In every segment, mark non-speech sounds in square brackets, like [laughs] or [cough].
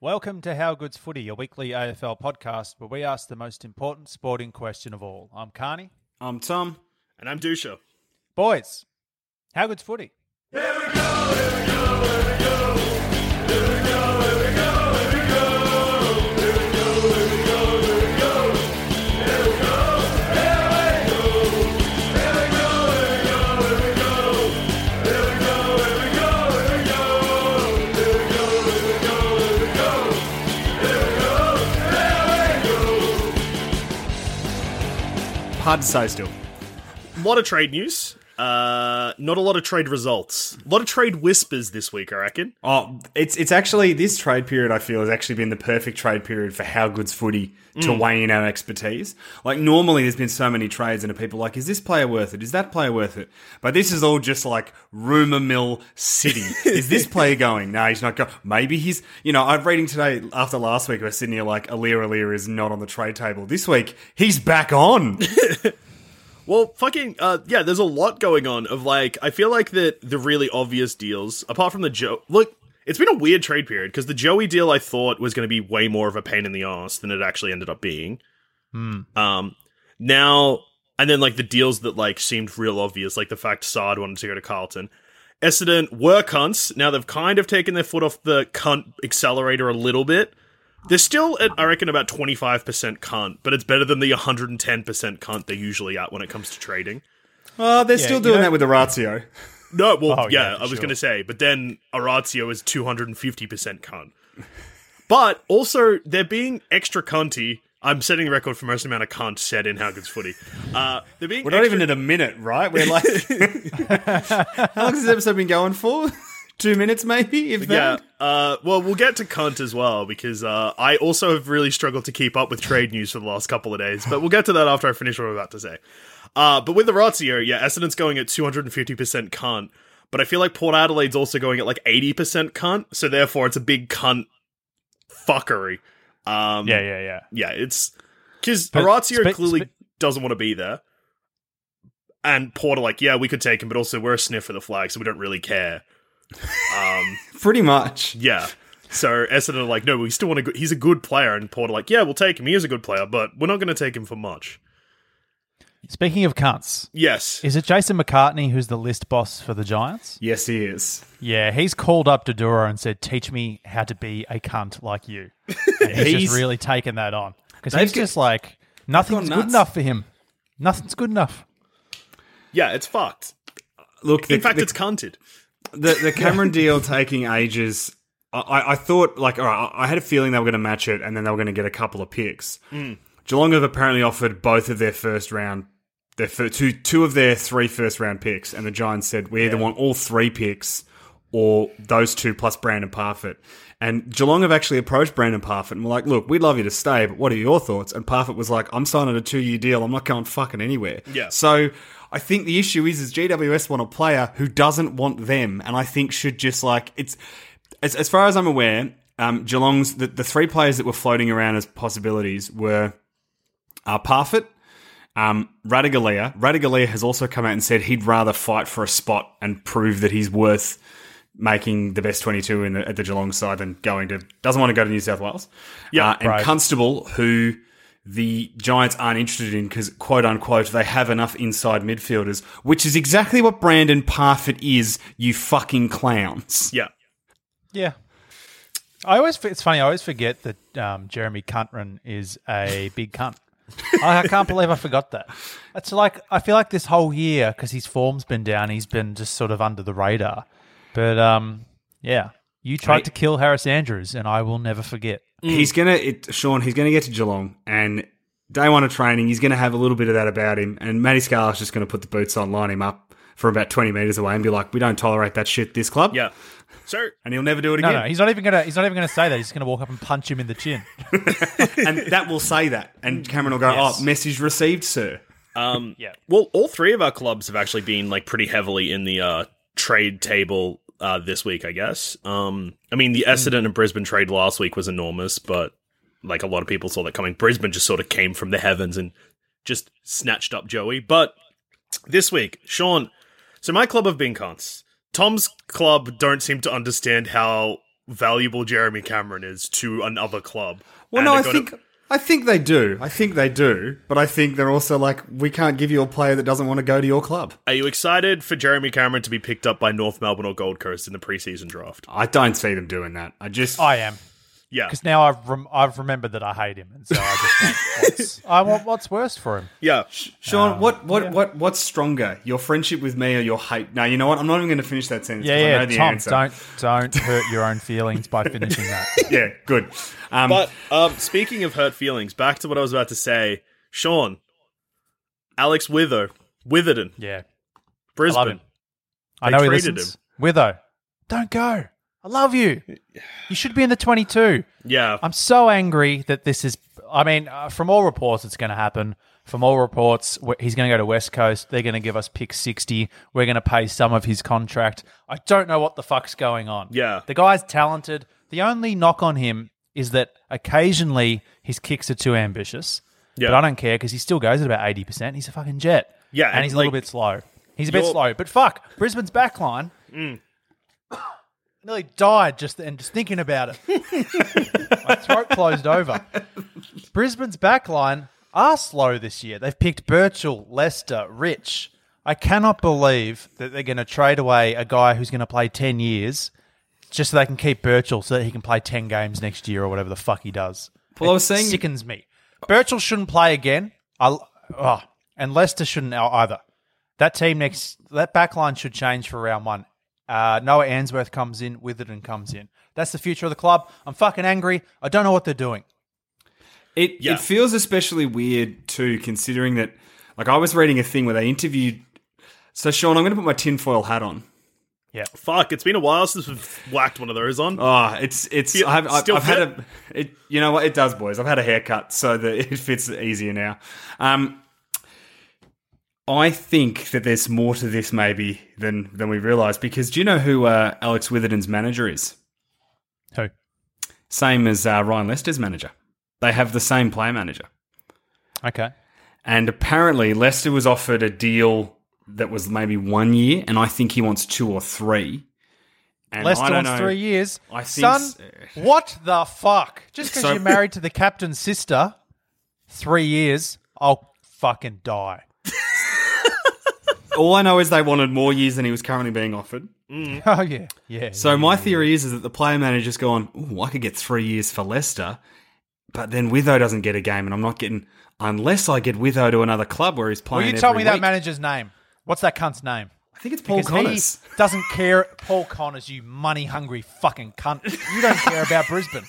Welcome to How Good's Footy, your weekly AFL podcast where we ask the most important sporting question of all. I'm Carney. I'm Tom. And I'm Dusha. Boys, how good's footy? Hard to say still. A lot of trade news. Uh, not a lot of trade results. A lot of trade whispers this week, I reckon. Oh, it's it's actually this trade period. I feel has actually been the perfect trade period for how good's footy to weigh in our expertise. Like normally, there's been so many trades, and people like, is this player worth it? Is that player worth it? But this is all just like rumor mill city. [laughs] is this player going? No, he's not going. Maybe he's. You know, I'm reading today after last week where Sydney are like, Aliir Aliir is not on the trade table. This week, he's back on. [laughs] Well, fucking, uh, yeah, there's a lot going on of like, I feel like that the really obvious deals, apart from the Joe, look, it's been a weird trade period because the Joey deal I thought was going to be way more of a pain in the ass than it actually ended up being. Um, now, and then like the deals that like seemed real obvious, like the fact Saad wanted to go to Carlton. Essendon were cunts. Now they've kind of taken their foot off the cunt accelerator a little bit. They're still at, I reckon, about 25% cunt, but it's better than the 110% cunt they're usually at when it comes to trading. Oh, they're still you doing know- that with the ratio. No, well, Oh, yeah, yeah, I was sure. going to say, but then Orazio is 250% cunt. [laughs] But also, they're being extra cunty. I'm setting the record for most amount of cunt said in How Good's Footy. Uh, they're being We're not even at a minute, right? We're like, [laughs] how long has this episode been going for? Two minutes, maybe. If Yeah. that. Uh, well, we'll get to cunt as well because uh, I also have really struggled to keep up with trade news for the last couple of days. But we'll get to that after I finish what I'm about to say. Uh, but with the Ratio, yeah, Essendon's going at 250% cunt. But I feel like Port Adelaide's also going at like 80% cunt. So therefore, it's a big cunt fuckery. Um, Yeah, yeah, yeah. yeah, it's because But Orazio spe- clearly spe- doesn't want to be there. And Port are like, yeah, we could take him, but also we're a sniff for the flag, so we don't really care. Um, [laughs] Pretty much. yeah. So Essendon are like, no, we still want to. He's a good player, and Port are like, yeah, we'll take him. He is a good player, but we're not going to take him for much. Speaking of cunts, Yes, is it Jason McCartney who's the list boss for the Giants? Yes, he is. Yeah, he's called up Dodoro and said, "Teach me how to be a cunt like you." [laughs] And he's, He's- just really taken that on because They've just like nothing's good enough for him. Nothing's good enough. yeah, it's fucked. Look, In the, fact, the, it's cunted. The, the Cameron deal taking ages. I, I thought, like, all right, I had a feeling they were going to match it, and then they were going to get a couple of picks. Mm. Geelong have apparently offered both of their first round, their fir- two two of their three first round picks, and the Giants said we either want all three picks or those two plus Brandon Parfitt. And Geelong have actually approached Brandon Parfitt and were like, look, we'd love you to stay, but what are your thoughts? And Parfitt was like, I'm signing a two year deal. I'm not going fucking anywhere. Yeah. So I think the issue is, is GWS want a player who doesn't want them, and I think should just like it's as, as far as I'm aware, um, Geelong's the, the three players that were floating around as possibilities were uh, Parfitt, um, Ratugolea. Ratugolea has also come out and said he'd rather fight for a spot and prove that he's worth making the best 22 in the, at the Geelong side than going to doesn't want to go to New South Wales. Yeah, uh, and right. Constable, who the Giants aren't interested in because, quote unquote, they have enough inside midfielders, which is exactly what Brandon Parfitt is, you fucking clowns. Yeah. Yeah. I always, it's funny, I always forget that um, Jeremy Cuntran is a big cunt. I, I can't believe I forgot that. It's like, I feel like this whole year, because his form's been down, he's been just sort of under the radar. But um, yeah, you tried Mate. to kill Harris Andrews, and I will never forget. He's gonna, it, Sean. He's gonna get to Geelong, and day one of training, he's gonna have a little bit of that about him. And Matty Scarlett's just gonna put the boots on, line him up from about twenty meters away, and be like, "We don't tolerate that shit, this club." Yeah. So [laughs] and he'll never do it No, again. no, he's not even gonna. He's not even gonna say that. He's gonna walk up and punch him in the chin. [laughs] and that will say that, and Cameron will go, Yes. "Oh, message received, sir." Um, Yeah. Well, all three of our clubs have actually been like pretty heavily in the uh, trade table uh, this week, I guess. Um, I mean, the Essendon and Brisbane trade last week was enormous, but like a lot of people saw that coming. Brisbane just sort of came from the heavens and just snatched up Joey. But this week, Sean, so my club have been cons. Tom's club don't seem to understand how valuable Jeremy Cameron is to another club. Well, no, I think I think they do. I think they do, but I think they're also like, we can't give you a player that doesn't want to go to your club. Are you excited for Jeremy Cameron to be picked up by North Melbourne or Gold Coast in the preseason draft? I don't see them doing that. I just, I am Yeah. because now I've rem- I've remembered that I hate him, and so I just want [laughs] what's, I want what's worst for him. Yeah. Sean, what, what, what, what's stronger, your friendship with me or your hate? No, you know what? I'm not even going to finish that sentence. Yeah, 'cause I know yeah, the Tom, answer. don't don't hurt your own feelings by finishing that. [laughs] Yeah, good. Um, But um, speaking of hurt feelings, back to what I was about to say. Sean, Alex Wither, Witherden, Yeah, Brisbane. him. I They know he traded listens. Witho, don't go. I love you. [sighs] You should be in the 22. Yeah. I'm so angry that this is. I mean, uh, from all reports, it's going to happen. From all reports, wh- he's going to go to West Coast. They're going to give us pick 60. We're going to pay some of his contract. I don't know what the fuck's going on. Yeah. The guy's talented. The only knock on him is that occasionally his kicks are too ambitious. Yeah. But I don't care because he still goes at about 80%. He's a fucking jet. Yeah, And and he's a little like- bit slow. He's a bit You're- slow. But fuck, Brisbane's backline. Nearly died just and just thinking about it. My throat closed over. Brisbane's backline are slow this year. They've picked Birchall, Lester, Rich. I cannot believe that they're going to trade away a guy who's going to play 10 years just so they can keep Birchall so that he can play 10 games next year or whatever the fuck he does. Well, I was It saying- sickens me. Birchall shouldn't play again. I, oh, and Lester shouldn't oh, either. That team next, that backline should change for round one. Uh, Noah Answerth comes in, Witherden comes in. That's the future of the club. I'm fucking angry. I don't know what they're doing. It Yeah. it feels especially weird too, considering that like I was reading a thing where they interviewed. So Sean, I'm going to put my tinfoil hat on. Yeah. Fuck, it's been a while since we've whacked one of those on. Oh, it's it's. Feel- I've, I've, still I've had a. It, you know what? It does, boys. I've had a haircut, so that it fits easier now. Um, I think that there's more to this maybe than than we realise because do you know who uh, Alex Witherden's manager is? Who? Same as uh, Ryan Lester's manager. They have the same player manager. Okay. And apparently, Lester was offered a deal that was maybe one year, and I think he wants two or three. And I Lester don't wants know- three years. I think Son, what the fuck? Just because So- you're married to the captain's sister, three years, I'll fucking die. All I know is they wanted more years than he was currently being offered. Mm. [laughs] Oh yeah, yeah. So my theory is, is that the player manager's gone, Ooh, I could get three years for Lester, but then Witho doesn't get a game, and I'm not getting unless I get Witho to another club where he's Well, playing. you tell every me that manager's name. What's that cunt's name? I think it's Paul Because Connors. he doesn't care. Paul Connors, you money hungry fucking cunt. You don't care about Brisbane.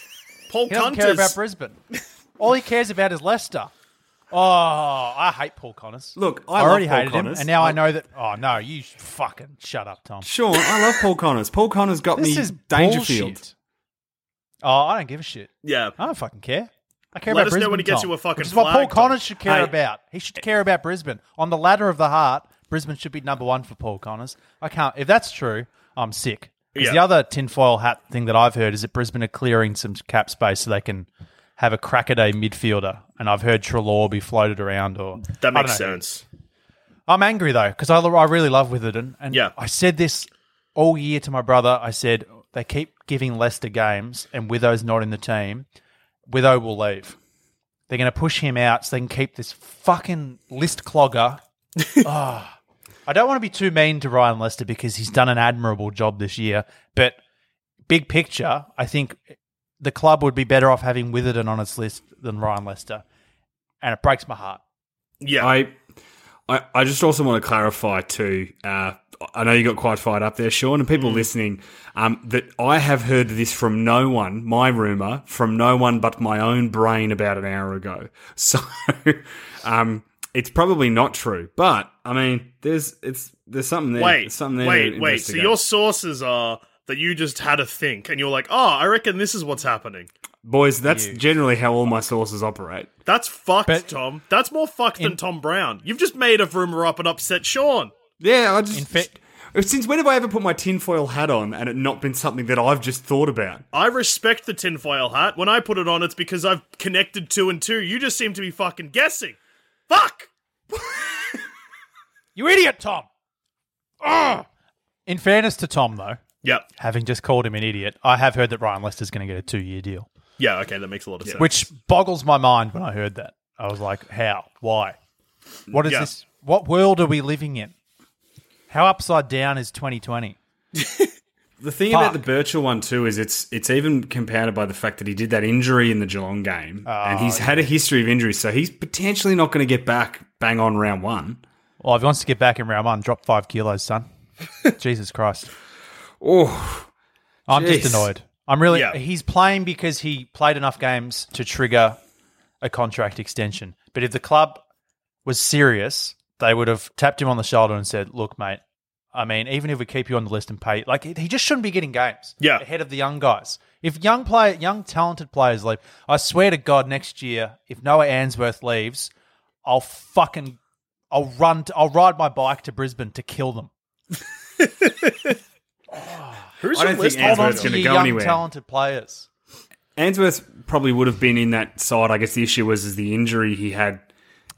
Paul He doesn't care about Brisbane. All he cares about is Lester. Oh, I hate Paul Connors. Look, I I, love already Paul hated Connors. him, and now I I- know that. Oh no, you fucking shut up, Tom. Sean, I love Paul Connors. Paul Connors got This me is Dangerfield. bullshit. Oh, I don't give a shit. Yeah. I don't fucking care. I care Let about us know Brisbane. when he gets Tom, you a fucking which is what Paul flag, Tom. Connors should care Hey. about. He should care about Brisbane on the ladder of the heart. Brisbane should be number one for Paul Connors. I can't. If that's true, I'm sick. Because Yeah. the other tinfoil hat thing that I've heard is that Brisbane are clearing some cap space so they can have a crackaday midfielder. And I've heard Treloar be floated around. Or That makes sense. I'm angry though because I, I really love Witherden, and Yeah. I said this all year to my brother. I said they keep giving Lester games, and Witho's not in the team. Witho will leave, They're going to push him out so they can keep this fucking list clogger. oh, [laughs] I don't want to be too mean to Ryan Lester because he's done an admirable job this year, but big picture, I think the club would be better off having Witherden on its list than Ryan Lester, and it breaks my heart. Yeah. I, I, I just also want to clarify too. Uh, I know you got quite fired up there, Sean, and people listening. Um, that I have heard this from no one. My rumor from no one but my own brain about an hour ago. [laughs] So, um, it's probably not true. But I mean, there's it's there's something there. wait, There's something there. wait, wait. So your sources are that you just had a think and you're like, oh, I reckon this is what's happening. boys, that's generally how all my sources operate. That's fucked, But- Tom. That's more fucked than Tom Brown. You've just made a rumor up and upset Sean. Yeah, I just. In fa- since when have I ever put my tinfoil hat on and it not been something that I've just thought about? I respect the tinfoil hat. When I put it on, it's because I've connected two and two. You just seem to be fucking guessing. Fuck! [laughs] You idiot, Tom! Ugh. In fairness to Tom, though, Yep. having just called him an idiot, I have heard that Ryan Lester's going to get a two-year deal, Yeah, okay, that makes a lot of sense. which boggles my mind when I heard that. I was like, how? Why? What is Yeah. this? What world are we living in? How upside down is 2020? [laughs] The thing about Fuck. the Birchall one too is it's it's even compounded by the fact that he did that injury in the Geelong game, and ah, he's had a history of injuries, so he's potentially not going to get back bang on round one. Well, if he wants to get back in round one, drop five kilos, son. [laughs] Jesus Christ. Oh, I'm Jeez. just annoyed. I'm really. Yeah. He's playing because he played enough games to trigger a contract extension. But if the club was serious, they would have tapped him on the shoulder and said, "Look, mate. I mean, even if we keep you on the list and pay, like he just shouldn't be getting games. Yeah. ahead of the young guys. If young player, young talented players leave, I swear to God, next year, if Noah Answerth leaves, I'll fucking, I'll run, to, I'll ride my bike to Brisbane to kill them. [laughs] Who's I your don't list? think Hold on Answerth's to gonna your go young anywhere. talented players. Answerth probably would have been in that side. I guess the issue was is the injury he had.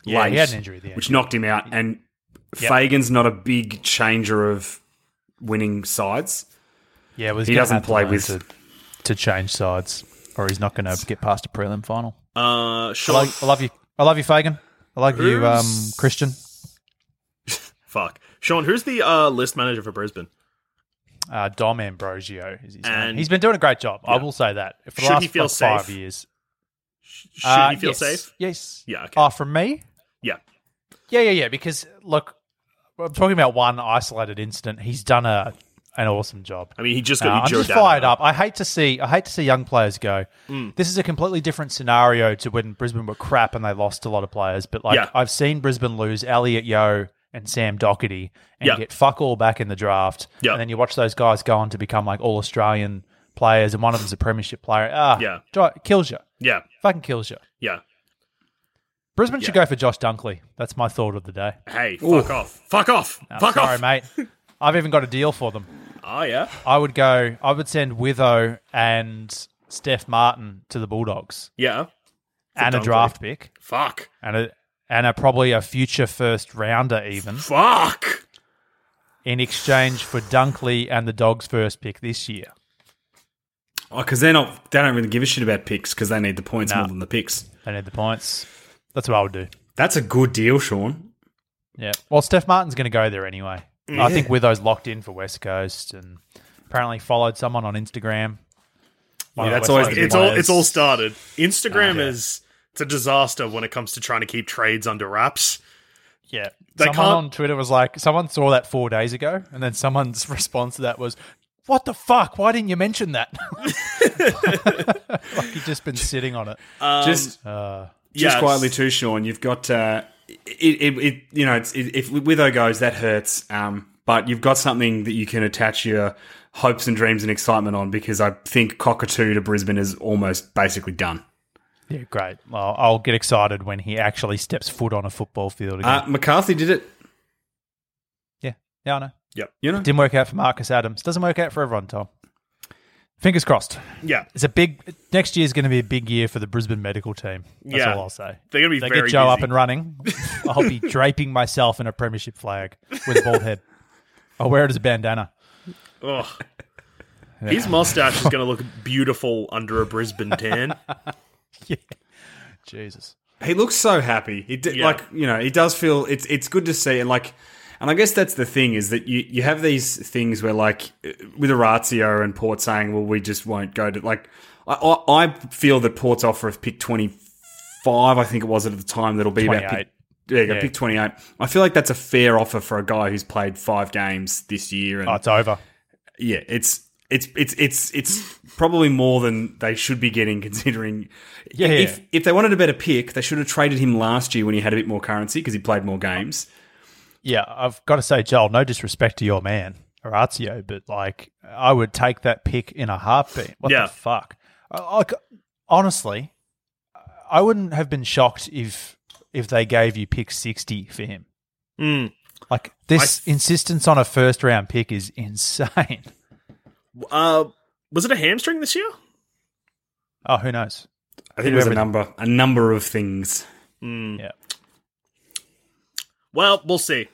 Yeah, late, he had an injury at the end. which knocked him out. And Fagan's not a big changer of winning sides. Yeah, well, He doesn't have to play with- to, to change sides, or he's not going to get past a prelim final. Uh, I Sean. love, I love you. I love you, Fagan. I love you, um, Who's- Christian. [laughs] Fuck. Sean, who's the uh, list manager for Brisbane? Uh, Dom Ambrosio is his name. He's been doing a great job. I will say that for the Should last he feel like, five safe? years. Should Uh, he feel yes. safe? Yes. Yeah, okay. Oh, from me? Yeah. Yeah, yeah, yeah. Because look, I'm talking about one isolated incident. He's done a an awesome job. I mean, he just Uh, got you I'm just fired up. I hate to see. I hate to see young players go. Mm. This is a completely different scenario to when Brisbane were crap and they lost a lot of players. But like Yeah. I've seen Brisbane lose Elliot Yeo and Sam Docherty and Yeah. get fuck all back in the draft. Yeah. And then you watch those guys go on to become like all Australian players, and one of them's a premiership player. Ah, Yeah. dri- kills you. Yeah, Fucking kills you. yeah. Brisbane should go for Josh Dunkley. That's my thought of the day. Hey, fuck off. Fuck off. No, fuck sorry, off. mate. [laughs] I've even got a deal for them. Oh, yeah? I would go. I would send Witho and Steph Martin to the Bulldogs Yeah. and a draft pick Fuck. and a and a probably a future first rounder even Fuck. in exchange for Dunkley and the Dogs' first pick this year. Oh, because they're not. They don't really give a shit about picks because they need the points Nah. more than the picks. They need the points. That's what I would do. That's a good deal, Sean. Yeah. Well, Steph Martin's going to go there anyway. I think with those locked in for West Coast and apparently followed someone on Instagram. One Yeah, of the that's West always Coast the It's all, players. it's all started. Instagram Yeah. is it's a disaster when it comes to trying to keep trades under wraps. Yeah. They someone can't- on Twitter was like, someone saw that four days ago, and then someone's [laughs] response to that was, what the fuck? Why didn't you mention that? [laughs] like you've just been [laughs] sitting on it. just Uh, just yes. quietly too, Sean. You've got uh, it, it, it. You know, it's, it, if Witho goes, that hurts. Um, but you've got something that you can attach your hopes and dreams and excitement on because I think cockatoo to Brisbane is almost basically done. Yeah, great. Well, I'll get excited when he actually steps foot on a football field again. Uh, McCarthy did it. yeah. Yeah, I know. Yeah. You know, Didn't work out for Marcus Adams. Doesn't work out for everyone, Tom. Fingers crossed. Yeah. It's a big next year's going to be a big year for the Brisbane medical team. That's Yeah. all I'll say. They're gonna be they very get Joe up and running. [laughs] I'll be [laughs] draping myself in a premiership flag with a bald head. I'll wear it as a bandana. Ugh. His mustache is going to look beautiful under a Brisbane tan. [laughs] [laughs] Yeah. Jesus. he looks so happy. He d- Yeah. like you know he does feel it's it's good to see and like and I guess that's the thing is that you you have these things where like with Orazio and Port saying well we just won't go to like I I, I feel that Port's offer of pick twenty five I think it was at the time that'll be about pick, yeah, Yeah. pick twenty eight. I feel like that's a fair offer for a guy who's played five games this year and Oh, it's over. yeah, it's it's it's it's it's probably more than they should be getting [laughs] considering. Yeah. If if they wanted a better pick, they should have traded him last year when he had a bit more currency because he played more games. Yeah, I've got to say, Joel, no disrespect to your man, Orazio, but like, I would take that pick in a heartbeat. What Yeah. the fuck? Like, honestly, I wouldn't have been shocked if if they gave you pick sixty for him. Mm. Like this insistence on a first round pick is [laughs] insane. Uh, was it a hamstring this year? Oh, who knows? I think it was a number a number of things. Yeah, Well, we'll see.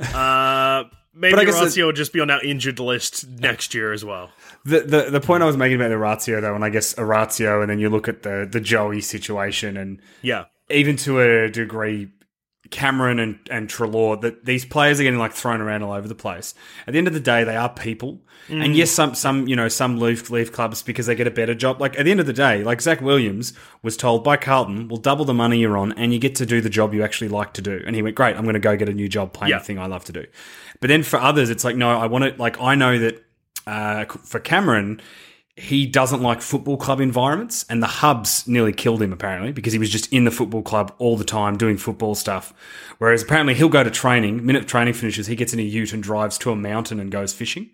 Uh, [laughs] maybe But I will just be on our injured list next year as well. The, the the point I was making about the Orazio though, and I guess Orazio, and then you look at the the Joey situation, and Yeah. even to a degree, Cameron and, and Treloar, that these players are getting like thrown around all over the place. At the end of the day, they are people. And yes, some some you know some leave leave clubs because they get a better job. Like at the end of the day, like Zac Williams was told by Carlton, "We'll double the money you're on, and you get to do the job you actually like to do." And he went, "Great, I'm going to go get a new job playing Yeah. the thing I love to do." But then for others, it's like, no, I want to. Like I know that uh, for Cameron, he doesn't like football club environments, and the hubs nearly killed him apparently because he was just in the football club all the time doing football stuff. Whereas apparently he'll go to training, minute training finishes, he gets in a ute and drives to a mountain and goes fishing.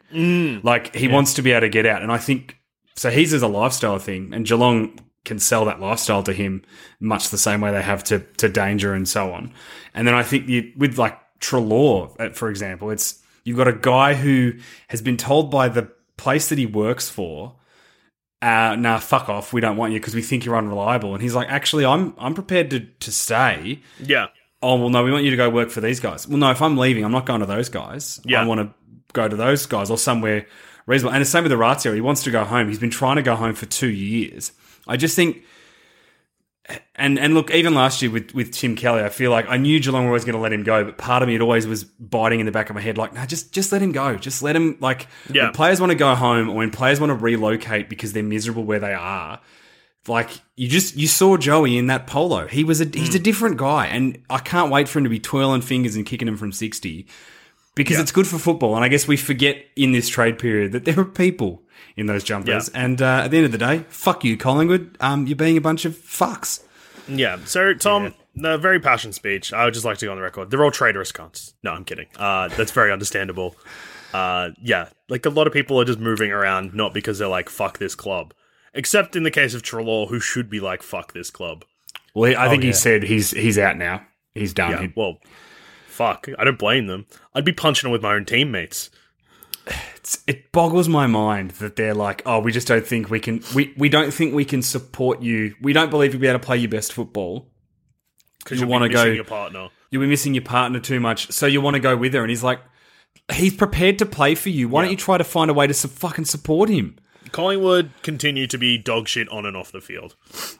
Like he wants to be able to get out, and I think so. He's as a lifestyle thing, and Geelong can sell that lifestyle to him much the same way they have to to Danger and so on. And then I think you, with like Treloar, uh, for example, it's you've got a guy who has been told by the place that he works for uh, nah, fuck off. We don't want you because we think you're unreliable. And he's like, actually, I'm I'm prepared to to stay. Yeah. Oh well, no, we want you to go work for these guys. Well, no, if I'm leaving, I'm not going to those guys. Yeah. I want to go to those guys or somewhere reasonable. And the same with the Ratio. He wants to go home. He's been trying to go home for two years. I just think. And and look, even last year with, with Tim Kelly, I feel like I knew Geelong were always going to let him go, but part of me it always was biting in the back of my head, like, no, just just let him go, just let him. Like, Yeah. when players want to go home or when players want to relocate because they're miserable where they are, like you just you saw Joey in that polo. He was a he's Mm. a different guy, and I can't wait for him to be twirling fingers and kicking him from sixty because Yeah. it's good for football. And I guess we forget in this trade period that there are people in those jumpers. Yeah. And uh, at the end of the day, fuck you, Collingwood. Um, you're being a bunch of fucks. Yeah. So, Tom, the very passionate speech. I would just like to go on the record. They're all traitorous cunts. No, I'm kidding. Uh, that's very understandable. Uh, yeah, like a lot of people are just moving around not because they're like fuck this club, except in the case of Treloar, who should be like fuck this club. Well, I think yeah. he said he's he's out now. He's done. Yeah. Well, fuck. I don't blame them. I'd be punching them with my own teammates. It's- it boggles my mind that they're like, oh, we just don't think we can. We we don't think we can support you. We don't believe you'll be able to play your best football. Because You you wanna go- your partner. You'll be missing your partner too much, so you want to go with her. And he's like, he's prepared to play for you. Why don't you try to find a way to su- fucking support him? Collingwood continue to be dog shit on and off the field.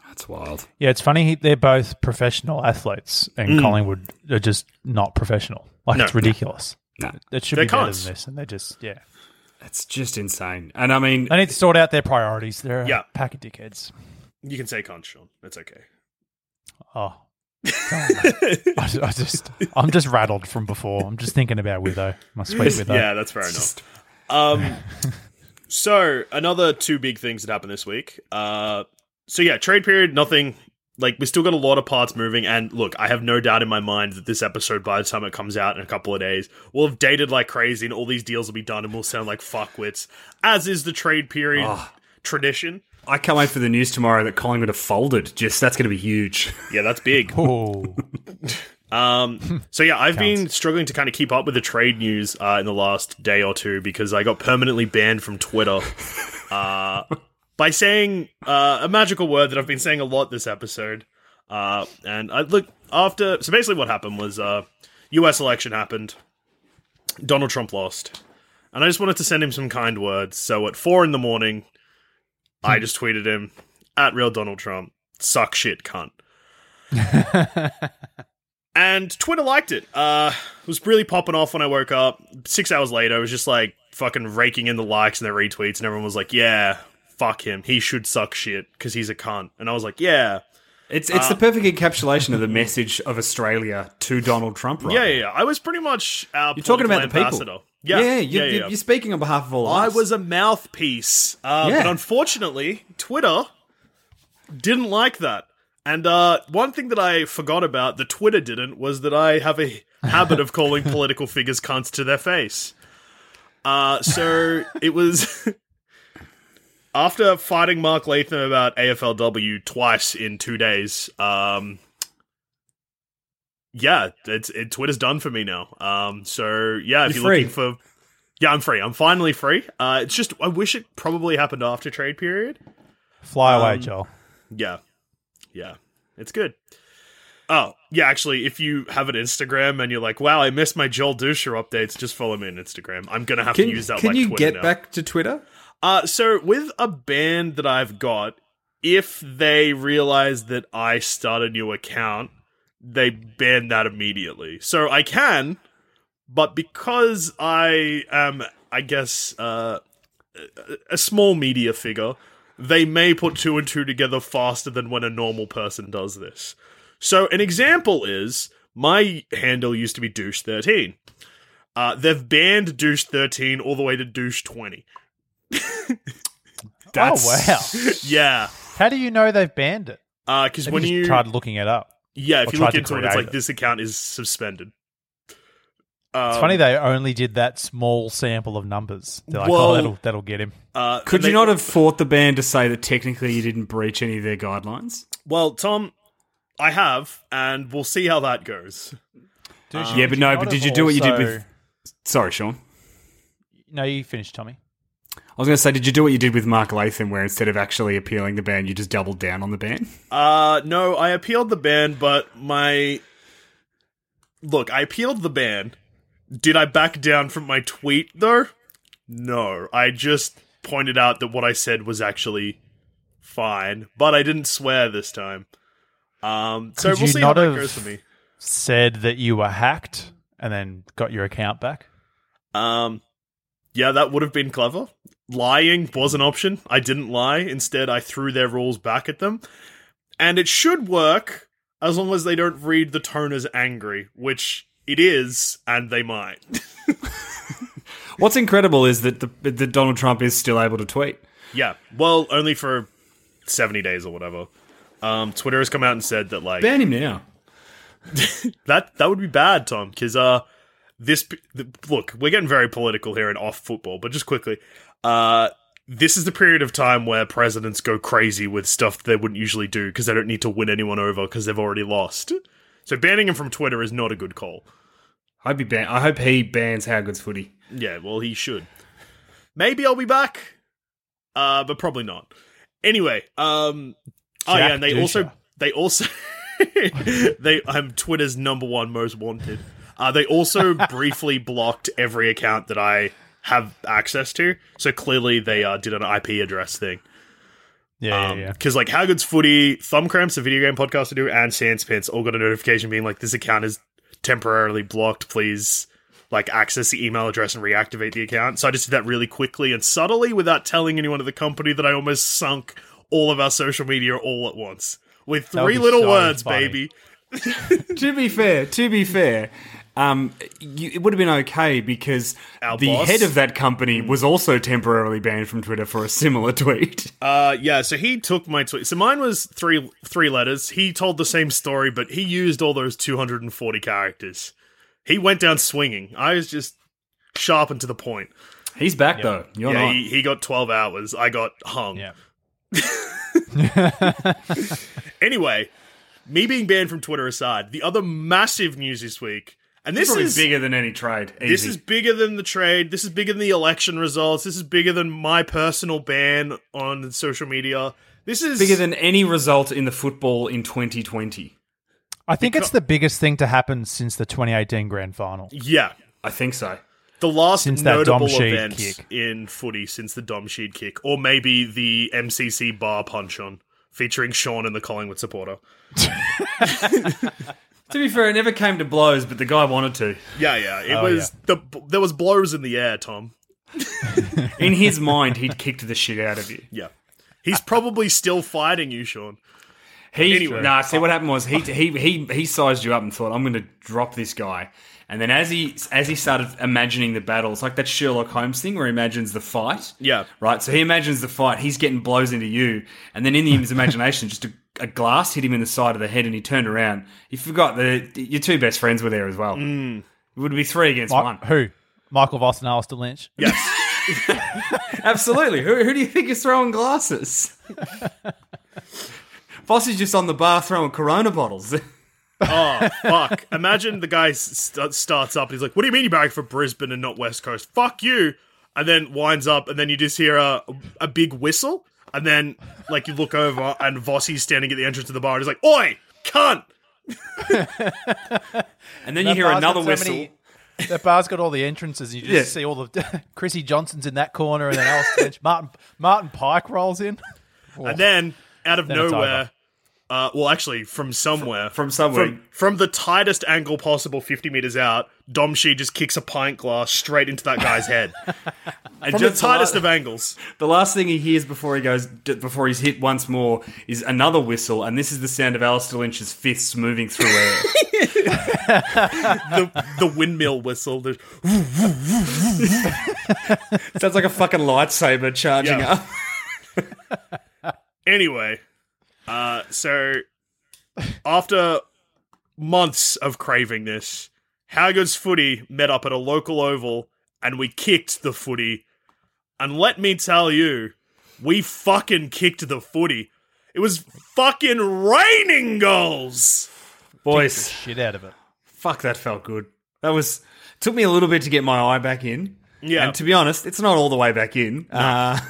That's wild. yeah. It's funny. They're both professional athletes, and Mm. Collingwood are just not professional. Like No. it's ridiculous. No. It should They're be better than this, and they're just yeah. It's just insane. And I mean, They need to sort out their priorities. They're a Yeah. pack of dickheads. You can say cunt, Sean. That's okay. Oh. [laughs] Come on, mate. I, ju- I just, I'm just rattled from before. I'm just thinking about Witho, my sweet [laughs] Witho. Yeah, that's fair enough. Um, [laughs] so another two big things that happened this week. Uh, so yeah, trade period, nothing. Like we still got a lot of parts moving, and look, I have no doubt in my mind that this episode, by the time it comes out in a couple of days, will have dated like crazy, and all these deals will be done, and we'll sound like fuckwits, as is the trade period tradition. I can't wait for the news tomorrow that Collingwood have folded. Just that's going to be huge. [laughs] Yeah, that's big. Oh, [laughs] Um, so yeah, I've been struggling to kind of keep up with the trade news uh, in the last day or two because I got permanently banned from Twitter [laughs] uh, by saying uh, a magical word that I've been saying a lot this episode. Uh, and I look after. So basically, what happened was uh, U.S. election happened. Donald Trump lost, and I just wanted to send him some kind words. So at four in the morning, I just tweeted him at real Donald Trump, suck shit cunt. [laughs] and Twitter liked it. Uh, it was really popping off when I woke up. Six hours later, I was just like fucking raking in the likes and the retweets, and everyone was like, "Yeah, fuck him. He should suck shit because he's a cunt." And I was like, "Yeah." It's it's the perfect encapsulation of the message of Australia to Donald Trump, right? Yeah, yeah, yeah. I was pretty much our You're talking about the political people. Yeah, yeah, yeah, you, yeah. You're speaking on behalf of all. I of us. I was a mouthpiece. Uh. But unfortunately, Twitter didn't like that. And uh, one thing that I forgot about that Twitter didn't was that I have a [laughs] habit of calling political figures cunts to their face. Uh, so it was [laughs] after fighting Mark Latham about AFLW twice in two days. Um, yeah, it's it, Twitter's done for me now. Um, so yeah, if You're you're, looking for, yeah, I'm free. I'm finally free. Uh, it's just I wish it probably happened after trade period. Fly away, Um, Joel. Yeah, yeah, it's good. Oh yeah, actually, if you have an Instagram and you're like, "Wow, I missed my Joel Dusher updates," just follow me on Instagram. I'm gonna have Can, to use that. can like you Twitter get now. back to Twitter? Uh, so with a band that I've got, if they realize that I start a new account, they ban that immediately. So I can, but because I am, I guess, uh, a small media figure, they may put two and two together faster than when a normal person does this. So an example is my handle used to be douche13. Uh, they've banned douche13 all the way to douche20. [laughs] That's, oh wow! [laughs] Yeah. How do you know they've banned it? Because uh, when you, tried looking it up, yeah, if you look into it, it's like it. this account is suspended. Um, it's funny they only did that small sample of numbers. They're like, oh, well, oh, that'll that'll get him. Uh, Could you not have fought the ban to say that technically you didn't breach any of their guidelines? Well, Tom, I have, and we'll see how that goes. Um, yeah, but no, but did you do also... what you did with? Sorry, Sean. No, you finished, Tommy. I was going to say, did you do what you did with Mark Latham, where instead of actually appealing the ban, you just doubled down on the ban? Uh, no, I appealed the ban, but my look, I appealed the ban. Did I back down from my tweet though? No, I just pointed out that what I said was actually fine, but I didn't swear this time. Um, so Could we'll you see how not that goes for me. Said that you were hacked and then got your account back. Um, yeah, that would have been clever. Lying was an option. I didn't lie. Instead, I threw their rules back at them. And it should work as long as they don't read the tone as angry, which it is, and they might. [laughs] What's incredible is that the, that Donald Trump is still able to tweet. yeah, well, only for 70 days or whatever. Um, Twitter has come out and said that, like, Ban him now. [laughs] that that would be bad, Tom, because uh, this the, look, we're getting very political here and off football, but just quickly, uh, this is the period of time where presidents go crazy with stuff they wouldn't usually do because they don't need to win anyone over because they've already lost. So banning him from Twitter is not a good call. I hope he ban- I hope he bans How Good's footy. Yeah, well, he should. Maybe I'll be back, uh, but probably not. Anyway, um, oh yeah, and they Dusha. also they also [laughs] they I'm Twitter's number one most wanted. Uh, they also [laughs] briefly blocked every account that I have access to, so clearly they uh, did an IP address thing. Yeah, yeah, yeah. Because like How Good's Footy, Thumb Cramps, the video game podcast I do, and Sanspants all got a notification being like, this account is temporarily blocked. Please like access the email address and reactivate the account. So I just did that really quickly and subtly without telling anyone at the company that I almost sunk all of our social media all at once. With three little so words, funny. baby. [laughs] to be fair, to be fair, um, you, it would have been okay because Our the boss? head of that company was also temporarily banned from Twitter for a similar [laughs] tweet. Uh, yeah. So he took my tweet. So mine was three three letters. He told the same story, but he used all those two hundred and forty characters. He went down swinging. I was just sharp and to the point. He's back though. You're yeah, not. he, he got 12 hours. I got hung. Yeah. [laughs] Anyway, me being banned from Twitter aside, the other massive news this week, and This this is is bigger than any trade. this is bigger than the trade. This is bigger than the election results. This is bigger than my personal ban on social media. This is bigger than any result in the football in 2020. I think it's the biggest thing to happen since the 2018 grand final. yeah. I think so. The last Since that Dom notable event kick. in footy since the Dom Sheed kick, or maybe the MCC bar punch on featuring Sean and the Collingwood supporter. [laughs] [laughs] To be fair, it never came to blows, but the guy wanted to. Yeah, yeah. It Oh, was the there was blows in the air, Tom. [laughs] In his mind, he'd kicked the shit out of you. Yeah. He's probably still fighting you, Sean. He Anyway. nah. See what happened was he he he he sized you up and thought I'm going to drop this guy. And then as he as he started imagining the battle, it's like that Sherlock Holmes thing where he imagines the fight. Yeah. Right. So he imagines the fight. He's getting blows into you, and then in his [laughs] imagination, just a, a glass hit him in the side of the head, and he turned around. He forgot that your two best friends were there as well. Mm. It would be three against Mi- one. who? Michael Voss and Alastair Lynch. Yes. [laughs] Absolutely. Who, who do you think is throwing glasses? [laughs] Voss is just on the bar throwing Corona bottles. [laughs] oh, fuck. Imagine the guy st- starts up and he's like, What do you mean you're back for Brisbane and not West Coast? Fuck you. And then winds up, and then you just hear a, a big whistle. And then, like, you look over and Vossi's standing at the entrance of the bar and he's like, Oi, cunt. and then you hear another got so whistle. many- that bar's got all the entrances. You just Yeah. see all the [laughs] Chrissy Johnson's in that corner, and then Alastair Lynch. Martin Martin Pike rolls in. And then, out of Then nowhere, uh, well, actually, from somewhere, From somewhere. from, from the tightest angle possible, 50 meters out, Dom Sheed just kicks a pint glass straight into that guy's head. [laughs] And from the just tightest la- of angles. The last thing he hears before he goes, before he's hit once more, is another whistle, and this is the sound of Alastair Lynch's fists moving through air. [laughs] [laughs] The, the windmill whistle. Sounds like a fucking lightsaber charging Yeah. up. Anyway, uh, so after months of craving this, How Good's Footy met up at a local oval and we kicked the footy. And let me tell you, we fucking kicked the footy. It was fucking raining goals. Boys, Shit out of it. fuck, that felt good. That was took me a little bit to get my eye back in. Yeah. and to be honest, it's not all the way back in. Uh,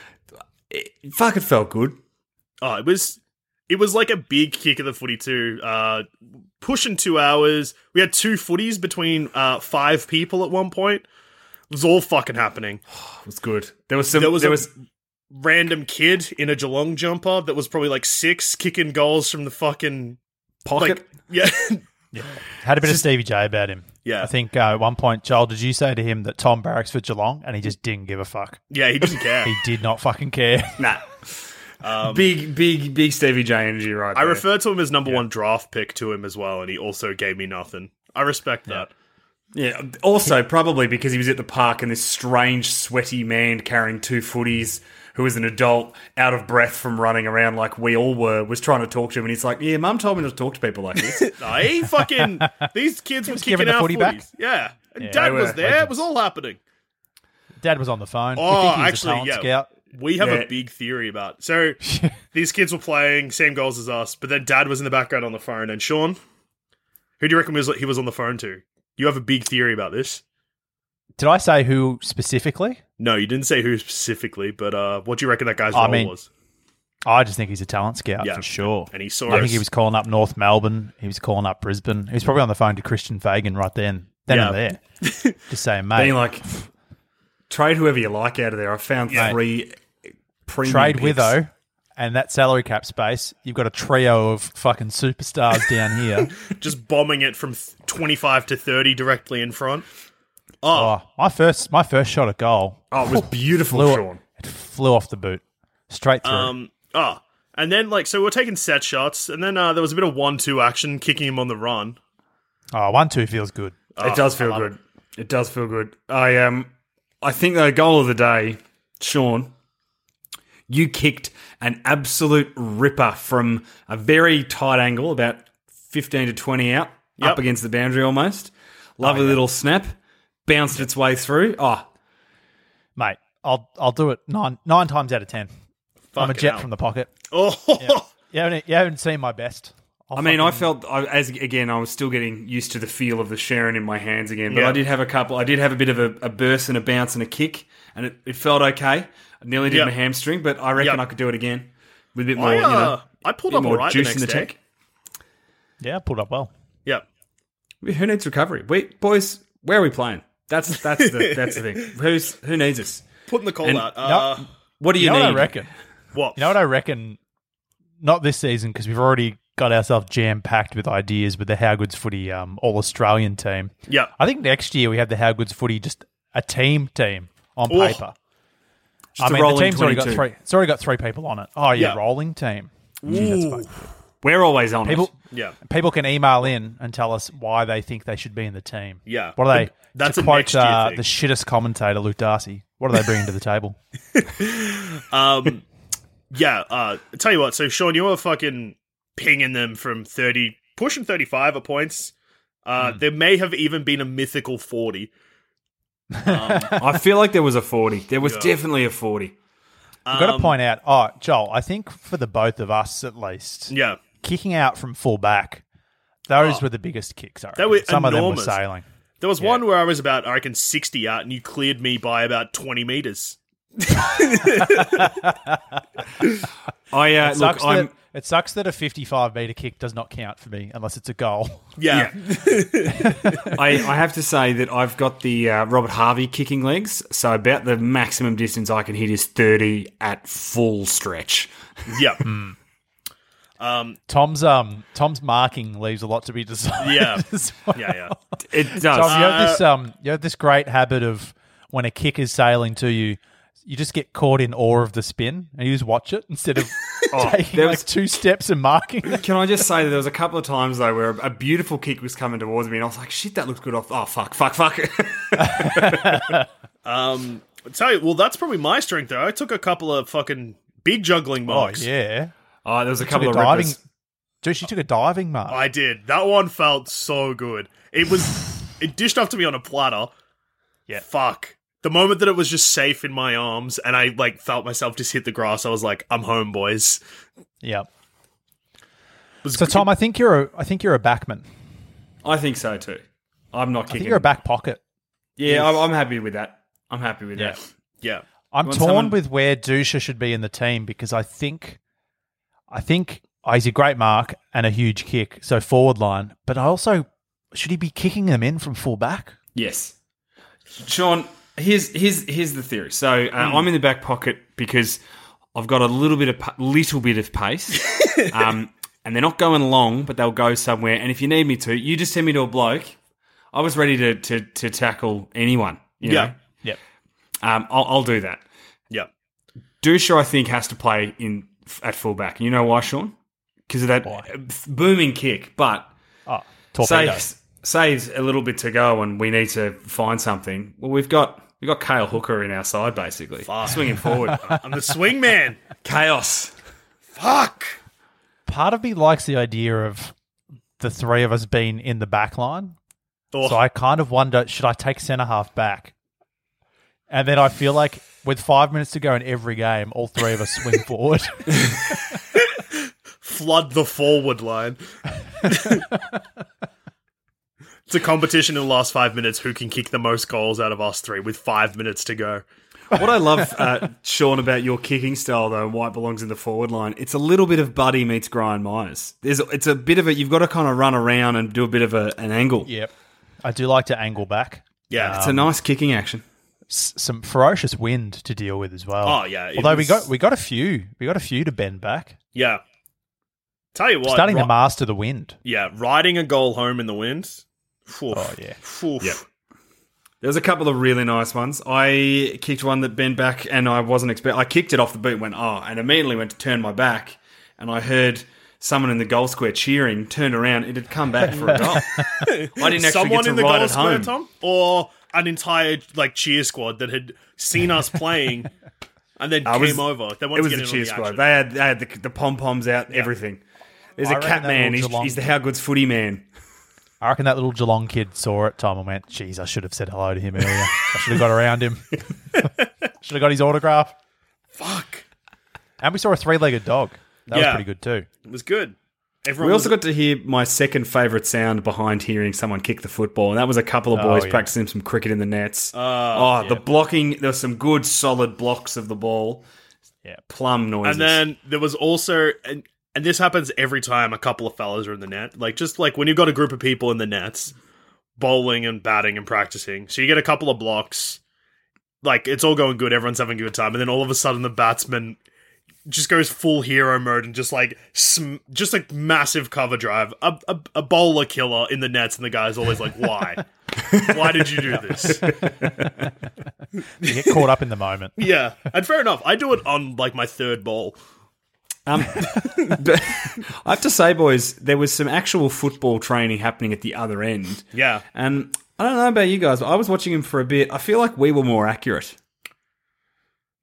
[laughs] it, fuck, it felt good. Oh, it was it was like a big kick of the footy too. Uh pushing two hours. We had two footies between uh five people at one point. It was all fucking happening. [sighs] It was good. There was some. There was there a was random kid in a Geelong jumper that was probably like six kicking goals from the fucking pocket. like yeah. [laughs] Had a bit of Stevie J about him. Yeah. I think uh, at one point, Joel, did you say to him that Tom barracks for Geelong, and he just didn't give a fuck. yeah, he didn't [laughs] care. He did not fucking care. nah. Big, big, big Stevie J energy right Um, I there. referred to him as number one draft pick to him as well, and he also gave me nothing. I respect that. Yeah. Also, probably because he was at the park and this strange, sweaty man carrying two footies, who was an adult, out of breath from running around like we all were, was trying to talk to him, and he's like, "Yeah, Mum told me not to talk to people like this." [laughs] No, he fucking these kids were kicking giving the our footy back? footies. Yeah. And Yeah, Dad they was were there. It was all happening. Dad was on the phone. We Oh, think he was a actually, talent yeah. Scout. We have Yeah. a big theory about. So [laughs] these kids were playing same goals as us, but then Dad was in the background on the phone. And Sean, who do you reckon was he was on the phone to? You have a big theory about this. Did I say who specifically? No, you didn't say who specifically, but uh, what do you reckon that guy's I role mean, was? I just think he's a talent scout Yeah. for sure. And he saw I think he was calling up North Melbourne. He was calling up Brisbane. He was probably on the phone to Christian Fagan right then, then and Yeah. there, [laughs] just saying, mate, Being like, trade whoever you like out of there. I found Yeah. three premium trade picks. Witho, and that salary cap space. You've got a trio of fucking superstars down [laughs] here. just bombing it from 25 to 30 directly in front. Oh, Oh, my first, my first shot at goal Oh, it was beautiful, flew, Sean. it flew off the boot, straight through. um, oh. And then, like, so we're taking set shots, and then uh, there was a bit of one-two action, kicking him on the run. oh, one two feels good. it does feel good. It. does feel good. I um, I think the goal of the day, Sean. You kicked an absolute ripper from a very tight angle, about fifteen to twenty out, Yep. up against the boundary almost. Lovely little snap, bounced its way through. Oh, mate. I'll I'll do it nine nine times out of ten. I'm a jet hell. from the pocket. [laughs] Oh, You haven't you haven't seen my best. I'll I mean, I felt I, as again, I was still getting used to the feel of the Sherrin in my hands again. But Yeah. I did have a couple. I did have a bit of a, a burst and a bounce and a kick, and it, it felt okay. I nearly did Yeah. my hamstring, but I reckon Yeah. I could do it again with a bit more. I, you know, uh, I pulled bit up more all right the juice next in the day. tank. yeah, pulled up well. Yeah. Who needs recovery? We boys, where are we playing? That's that's the [laughs] that's the thing. Who's who needs us? Putting the call And- out. Uh, What do You you, know need? what I reckon? What? You know what I reckon? not this season because we've already got ourselves jam packed with ideas with the How Good's Footy um, All Australian team. Yeah. I think next year we have the How Good's Footy just a team team on Oh. paper. Just I a mean, the rolling team's already got three. It's already got three people on it. Oh yeah, Yeah. rolling team. Gee, that's fucking good. We're always on People, it. Yeah. people can email in and tell us why they think they should be in the team. Yeah. What are they? That's to a quote next year uh, thing. the shittest commentator, Luke Darcy. What are they bringing to the table? [laughs] [laughs] Um, yeah. Uh, tell you what. So Sean, you were fucking pinging them from thirty, pushing thirty-five at points. Uh, There may have even been a mythical forty. [laughs] I feel like there was a 40. There was Yeah. definitely a 40. I've got to Um, point out, oh, Joel, I think for the both of us at least, Yeah. kicking out from full back, those were the biggest kicks. I Oh. Reckon. were Some of them were sailing. There was one where I was about, I reckon, sixty out, and you cleared me by about twenty meters. [laughs] [laughs] I uh, look, sucks, I'm that, it sucks that a 55 metre kick does not count for me unless it's a goal. [laughs] Yeah. [laughs] I, I have to say that I've got the uh, Robert Harvey kicking legs, so about the maximum distance I can hit is 30 at full stretch. Yeah. [laughs] Hmm. Tom's um Tom's marking leaves a lot to be desired. Yeah. as well. Yeah. Yeah. It does. Tom, you have Uh, this um you have this great habit of when a kick is sailing to you, you just get caught in awe of the spin and you just watch it instead of [laughs] taking there like was- two steps and marking. Can I just say that there was a couple of times though where a beautiful kick was coming towards me, and I was like, "Shit, that looks good." Off. Oh fuck, fuck, fuck. [laughs] Um, I tell you, well, that's probably my strength though. I took a couple of fucking big juggling Oh marks. yeah. oh, there was a Took couple a of diving rippers. Dude, she took a diving mark. I did. That one felt so good. It was it dished off to me on a platter. Yeah. Fuck. The moment that it was just safe in my arms and I like felt myself just hit the grass, I was like, I'm home, boys. yeah. So Tom, I think you're a I think you're a backman. I think so too. I'm not I kicking. think you're a back pocket. Yeah, I'm, I'm happy with that. I'm happy with Yeah. that. yeah. I'm torn someone- with where Dusha should be in the team because I think, I think oh, he's a great mark and a huge kick, so forward line. But I also should he be kicking them in from full back? Yes, Sean. Here's here's here's the theory. So uh, I'm in the back pocket because I've got a little bit of little bit of pace, [laughs] um, and they're not going long, but they'll go somewhere. And if you need me to, you just send me to a bloke. I was ready to to, to tackle anyone. You Yeah. know? Yep. um, I'll, I'll do that. Yeah. Dusha, I think, has to play in at fullback. You know why, Sean? Because of that Why? booming kick. But Oh, torpedo. saves saves a little bit to go, and we need to find something. Well, we've got we've got Cale Hooker in our side, basically, swinging forward. [laughs] I'm the swing man. Chaos. Fuck. Part of me likes the idea of the three of us being in the back line. Oh, So I kind of wonder, should I take centre half back? And then I feel like with five minutes to go in every game, all three of us swing [laughs] forward. flood the forward line. [laughs] it's a competition in the last five minutes who can kick the most goals out of us three with five minutes to go. What I love, uh, Sean, about your kicking style, though, and why it belongs in the forward line, it's a little bit of Buddy meets Brian Myers. There's, it's a bit of a, you've got to kind of run around and do a bit of a, an angle. yep. I do like to angle back. Yeah. It's a nice kicking action. S- some ferocious wind to deal with as well. Oh, yeah, it Although we got we got a few, we got a few to bend back. yeah. Tell you what. Starting ri- to master the wind. Yeah, riding a goal home in the wind. Oof. Oh yeah. Oof. Yep. There's a couple of really nice ones. I kicked one that bent back, and I wasn't expect. I kicked it off the boot, went oh, and immediately went to turn my back, and I heard someone in the goal square cheering. Turned around, it had come back for a goal. [laughs] I didn't actually Someone get to in the ride goal it square, home. Tom, or an entire like cheer squad that had seen us [laughs] playing and then I came was- over. They wanted It was to the get in cheer the squad. action. They had they had the, the pom poms out, everything. There's I a reckon cat man. He's, he's the How Good's footy man. I reckon that little Geelong kid saw it, Tom, and went, "Geez, I should have said hello to him earlier. I should have got around him. [laughs] should have got his autograph." Fuck. And we saw a three-legged dog. That was pretty good too. It was good. Everyone We also was- got to hear my second favourite sound behind hearing someone kick the football, and that was a couple of Oh, boys yeah. practicing some cricket in the nets. Uh, oh, the blocking! There was some good, solid blocks of the ball. Yeah. plum noises. And then there was also and and this happens every time a couple of fellas are in the net. Like just like when you've got a group of people in the nets, bowling and batting and practicing. So you get a couple of blocks, like it's all going good, everyone's having a good time, and then all of a sudden the batsman just goes full hero mode and just like sm- just like massive cover drive, a, a a bowler killer in the nets, and the guy's always like, "Why? Why did you do this?" [laughs] You get caught up in the moment. Yeah, and fair enough. I do it on like my third ball. Um, [laughs] but I have to say, boys, there was some actual football training happening at the other end. Yeah, And I don't know about you guys, but I was watching him for a bit. I feel like we were more accurate.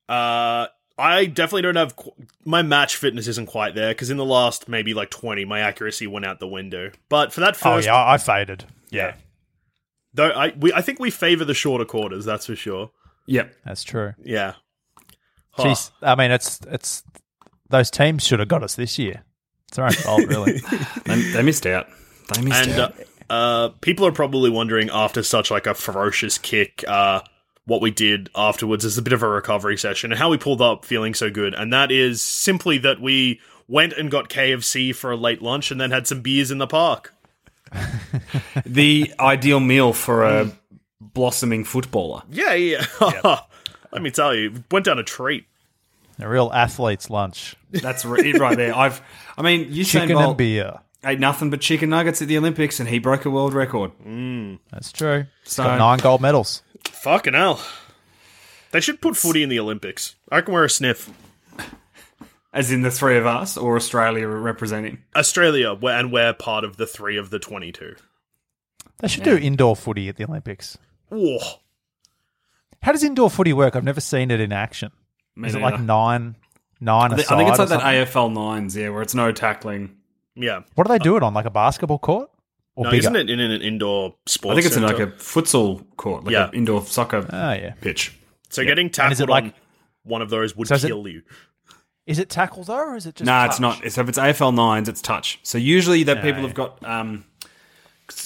Uh, I definitely don't have qu- my match fitness isn't quite there because in the last maybe like twenty, my accuracy went out the window. But for that first, Oh first, yeah, I I faded. Yeah, though, I we I think we favor the shorter quarters. That's for sure. Yep. that's true. Yeah. Huh. Jeez, I mean, it's it's those teams should have got us this year. It's their own fault, really. [laughs] They, they missed out. They missed and uh, out. uh, people are probably wondering after such like a ferocious kick, uh, what we did afterwards is a bit of a recovery session and how we pulled up feeling so good, and that is simply that we went and got KFC for a late lunch and then had some beers in the park. [laughs] the ideal meal for a blossoming footballer. Yeah, yeah. [laughs] Let me tell you, went down a treat. a real athlete's lunch. That's re- it right there. I've, I mean, Usain Chicken Bolt and beer. ate nothing but chicken nuggets at the Olympics, and he broke a world record. Mm. That's true. He's So- got nine gold medals. Fucking hell. They should put footy in the Olympics. I can wear a sniff. As in the three of us, or Australia representing. Australia, and we're part of the three of the 22. They should do indoor footy at the Olympics. Whoa. How does indoor footy work? I've never seen it in action. Me Is it like nine, nine I, a thi- I think it's like that? AFL nines, yeah, where it's no tackling. Yeah. What do they do it on? Like a basketball court? Or No, bigger? isn't it in an indoor sports I think it's in like a futsal court, like Yeah. an indoor soccer Oh yeah. pitch. So getting And is tackled it like- on one of those would So is it- kill you. Is it tackle though, or is it just? No, it's not. So if it's AFL nines, it's touch. So usually that people yeah. have got um,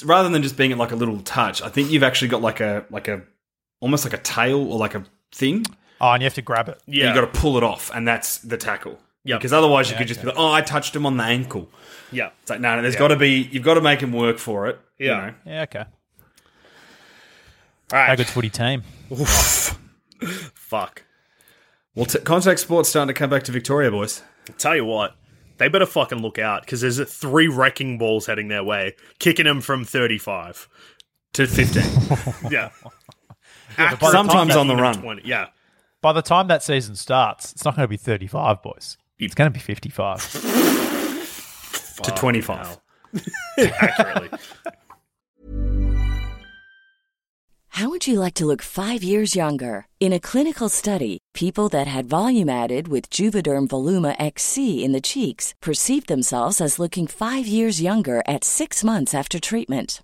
rather than just being at like a little touch, I think you've actually got like a like a almost like a tail or like a thing. Oh, and you have to grab it. Yeah. You got to pull it off, and that's the tackle. Yeah, Because otherwise, you could just be like, "Oh, I touched him on the ankle." yeah. It's like, no, no. There's got to be. You've got to make him work for it. you Yeah. know. Yeah. Okay. All right. How good footy team? [laughs] Fuck. Well, t- contact sports starting to come back to Victoria, boys. Tell you what, they better fucking look out because there's uh, three wrecking balls heading their way, kicking them from 35. To 15. [laughs] Yeah. by Sometimes on the run. 20. Yeah. By the time that season starts, it's not going to be thirty-five, boys. It's going to be fifty-five. [laughs] to 25. [laughs] Accurately. How would you like to look five years younger? In a clinical study, people that had volume added with Juvederm Voluma XC in the cheeks perceived themselves as looking five years younger at six months after treatment.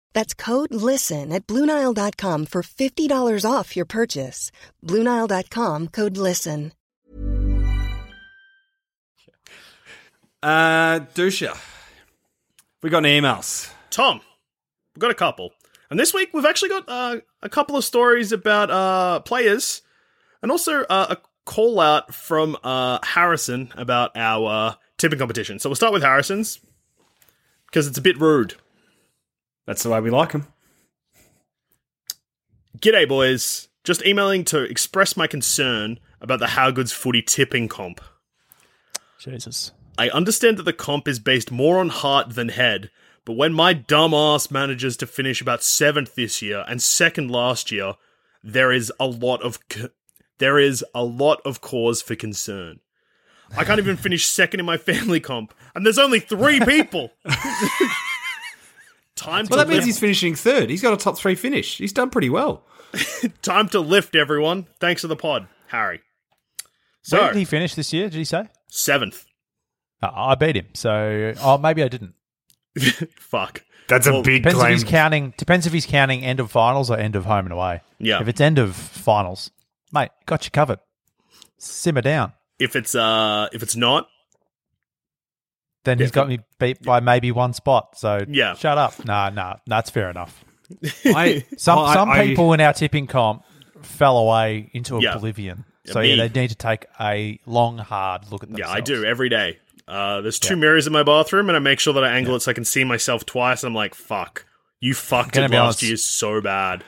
That's code LISTEN at Bluenile.com for $50 off your purchase. Bluenile.com code LISTEN. Uh, Dusha. We got any emails? Tom, we've got a couple. And this week we've actually got uh, a couple of stories about uh, players and also uh, a call out from uh, Harrison about our uh, tipping competition. So we'll start with Harrison's because it's a bit rude. That's the way we like them. G'day, boys. Just emailing to express my concern about the How Good's footy tipping comp. Jesus. I understand that the comp is based more on heart than head, but when my dumb ass manages to finish about seventh this year and second last year, there is a lot of c- there is a lot of cause for concern. I can't even [laughs] finish second in my family comp, and there's only three [laughs] people. Time Well, to that means he's finishing third. He's got a top three finish. He's done pretty well. [laughs] time to lift, everyone. Thanks to the pod, Harry. Where So did he finish this year? Did he say? seventh. Uh, I beat him. So, oh, maybe I didn't. [laughs] Fuck. That's Well, a big Depends if he's counting. Depends if he's counting end of finals or end of home and away. Yeah. If it's end of finals, mate, got you covered. Simmer down. If it's uh if it's not, Then he's got me beat by maybe one spot. So Yeah. shut up. Nah, nah, that's fair enough. [laughs] I, Some I- some I- people in our tipping comp fell away into Yeah. oblivion. So me. yeah, they need to take a long, hard look at themselves. Yeah. I do every day. Uh, there's two mirrors in my bathroom, and I make sure that I angle it so I can see myself twice. And I'm like, "Fuck, you fucked Gonna it be last honest. year so bad."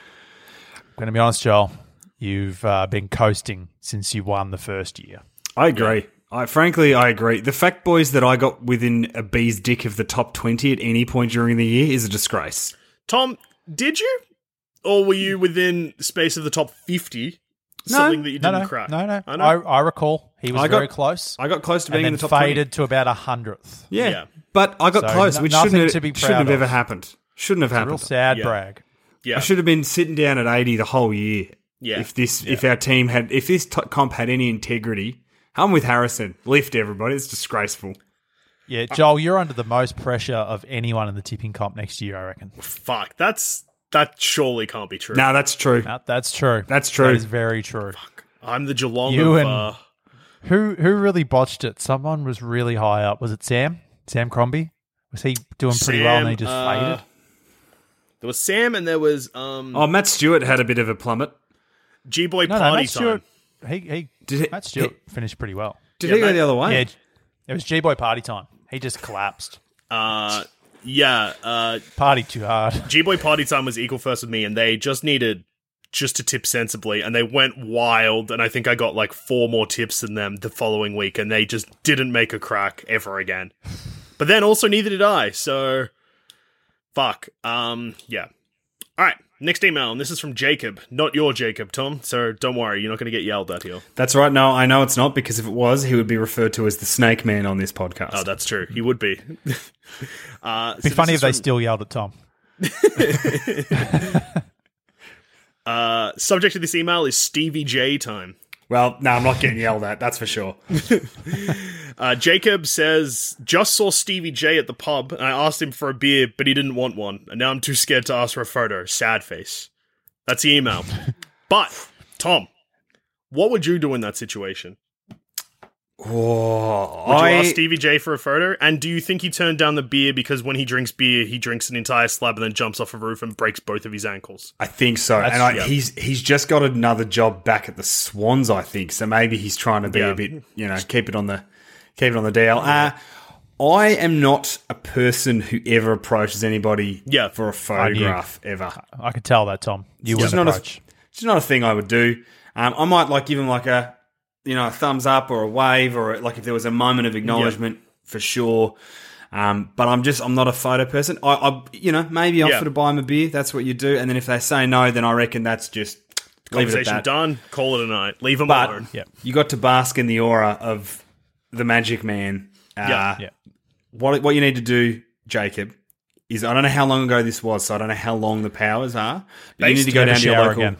I'm going to be honest, Joel. You've uh, been coasting since you won the first year. I agree. I frankly, I agree. The fact, boys, that I got within a bee's dick of the top twenty at any point during the year is a disgrace. Tom, did you, or were you within space of the top fifty? No. Something that you No, didn't no, crack. no, no. I I, know. I, recall he was I got- very close. I got close to and being then in the top faded 20. to about a hundredth. Yeah. Yeah. but I got So, close, no- which shouldn't to have, be shouldn't have proud ever happened. Shouldn't have Real happened. sad Yeah. brag. yeah, I should have been sitting down at eighty the whole year. Yeah. If this, if our team had, if this t- comp had any integrity, I'm with Harrison. Lift everybody. It's disgraceful. Yeah, Joel, you're under the most pressure of anyone in the tipping comp next year, I reckon. Fuck, that's that surely can't be true. No, that's true. That, that's true. That's true. That is very true. Fuck. I'm the Geelong You of. and- uh, Who who really botched it? Someone was really high up. Was it Sam? Sam Crombie? Was he doing pretty well and Sam, he just uh, faded? there was Sam, and there was um Oh, Matt Stewart had a bit of a plummet. G Boy No, no, Party Matt Stewart. He he. Did he- Matt Stewart finished pretty well. Did Yeah, he go the other way? Yeah, it was G Boy party time. He just collapsed. Uh, yeah, uh, Party too hard. [laughs] G Boy Party Time was equal first with me, and they just needed just to tip sensibly, and they went wild. And I think I got like four more tips than them the following week, and they just didn't make a crack ever again. [laughs] But then also neither did I. So fuck. Um, yeah. All right. Next email, and this is from Jacob, not your Jacob, Tom. So don't worry, you're not going to get yelled at here. That's right. No, I know it's not because if it was, he would be referred to as the Snake Man on this podcast. Oh, that's true. He would be. [laughs] uh, It'd be so funny this if they still yelled at Tom. [laughs] Uh, subject of this email is Stevie J time. Well, no, I'm not getting yelled at. That's for sure. [laughs] Uh, Jacob says, just saw Stevie J at the pub, and I asked him for a beer, but he didn't want one, and now I'm too scared to ask for a photo. Sad face. That's the email. [laughs] but, Tom, what would you do in that situation? Oh, Would you I, ask Stevie J for a photo? And do you think he turned down the beer because when he drinks beer, he drinks an entire slab and then jumps off a roof and breaks both of his ankles? I think so. That's- and I, yeah. he's he's just got another job back at the Swans. I think so. Maybe he's trying to be Yeah. a bit, you know, keep it on the keep it on the DL. Uh, I am not a person who ever approaches anybody Yeah. for a photograph ever. I could tell that Tom. You It's wouldn't not a- It's not a thing I would do. Um, I might like give him like a, you know, a thumbs up or a wave or like if there was a moment of acknowledgement for sure. Um, but I'm just I'm not a photo person. I, I you know maybe offer Yeah. to buy him a beer. That's what you do. And then if they say no, then I reckon that's just leave it at Conversation that. done. Call it a night. Leave him But alone. Yeah. you got to bask in the aura of the Magic Man. Uh, Yeah. Yeah. What what you need to do, Jacob, is I don't know how long ago this was, so I don't know how long the powers are. But you need to go down to your local. again.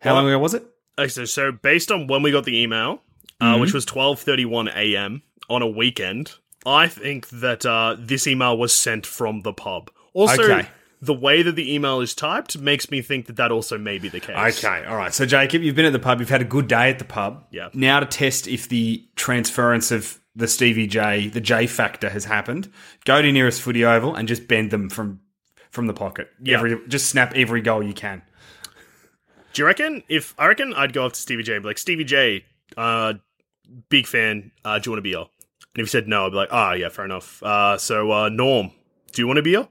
How long ago was it? Okay, so, so based on when we got the email, uh, which was twelve thirty one a.m. on a weekend, I think that uh, this email was sent from the pub. Also, Okay. the way that the email is typed makes me think that that also may be the case. Okay, all right. So, Jacob, you've been at the pub. You've had a good day at the pub. Yeah. Now to test if the transference of the Stevie J, the J factor has happened. Go to nearest footy oval and just bend them from from the pocket. Yeah. Every, just snap every goal you can. Do you reckon if I reckon I'd go up to Stevie J and be like, Stevie J, uh, big fan, uh, do you want a beer? And if he said no, I'd be like, ah, yeah, fair enough. Uh, so uh, Norm, do you want a beer?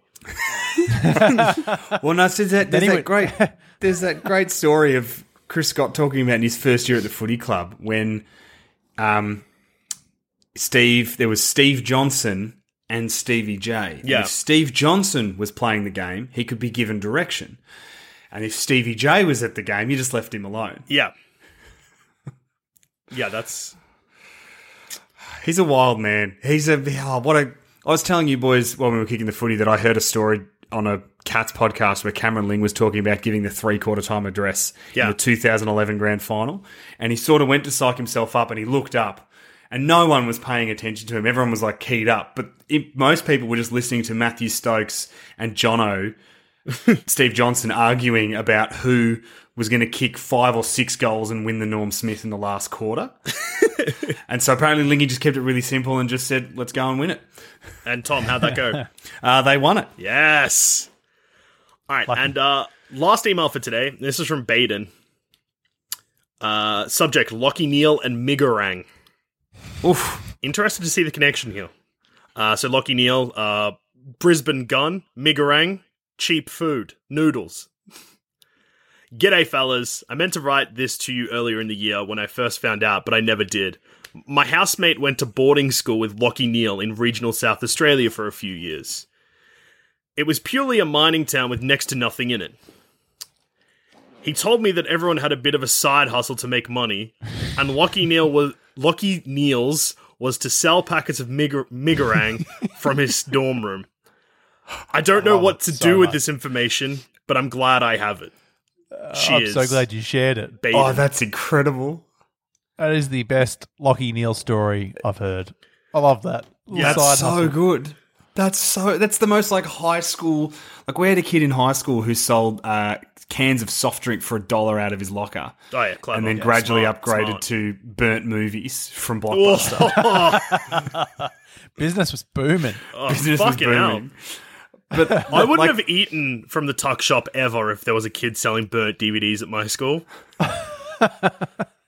Well, no, so that, there's he that would- great, [laughs] there's that great story of Chris Scott talking about in his first year at the footy club when, um, Steve, there was Steve Johnson and Stevie J. And Yeah. if Steve Johnson was playing the game, he could be given direction, and if Stevie J was at the game, you just left him alone. Yeah. Yeah, that's He's a wild man. He's a oh, what a. I was telling you boys when we were kicking the footy that I heard a story on a Cats podcast where Cameron Ling was talking about giving the three quarter time address Yeah. in the 2011 grand final, and he sort of went to psych himself up and he looked up. And no one was paying attention to him. Everyone was like keyed up, but it, most people were just listening to Mathew Stokes and Jono, [laughs] Steve Johnson arguing about who was going to kick five or six goals and win the Norm Smith in the last quarter. [laughs] and so apparently Lingy just kept it really simple and just said, let's go and win it. and Tom, how'd that go? [laughs] Uh, they won it. yes. All right, and uh, last email for today. This is from Baden. Uh, subject: Lachie Neale and Mi Goreng. Oof. Interested to see the connection here. Uh, so Lachie Neale, uh, Brisbane gun, Mi Goreng, cheap food, noodles. G'day, fellas. I meant to write this to you earlier in the year when I first found out, but I never did. My housemate went to boarding school with Lachie Neale in regional South Australia for a few years. It was purely a mining town with next to nothing in it. He told me that everyone had a bit of a side hustle to make money, and Lachie Neale was Lachie Neale's was to sell packets of Migar- Mi Goreng from his dorm room. I don't know what to so do with much. this information, but I'm glad I have it. I'm so glad you shared it. Baden. Oh, that's incredible. That is the best Lachie Neale story I've heard. I love that. Little That's so hustle. good. That's so. That's the most like high school. Like we had a kid in high school who sold uh, cans of soft drink for a dollar out of his locker, Oh yeah, clever. and then Yeah, gradually smart, upgraded smart. to burnt movies from [laughs] Blockbuster. [laughs] [laughs] Business was booming. oh, Business was fucking hell. Booming. But [laughs] I wouldn't like, have eaten from the tuck shop ever if there was a kid selling burnt DVDs at my school. [laughs]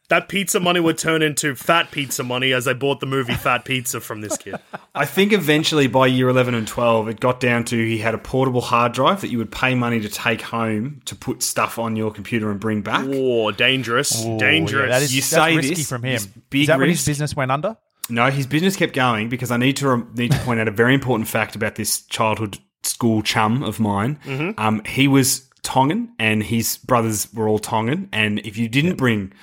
that pizza money would turn into fat pizza money as I bought the movie Fat Pizza from this kid. I think eventually by year 11 and 12, it got down to he had a portable hard drive that you would pay money to take home to put stuff on your computer and bring back. Oh, dangerous. Ooh, dangerous. yeah, that is You that's say risky this, from him. big is that when his business went under? No, his business kept going because I need to rem- need to point out a very important fact about this childhood school chum of mine. Mm-hmm. Um, he was Tongan, and his brothers were all Tongan. And if you didn't bring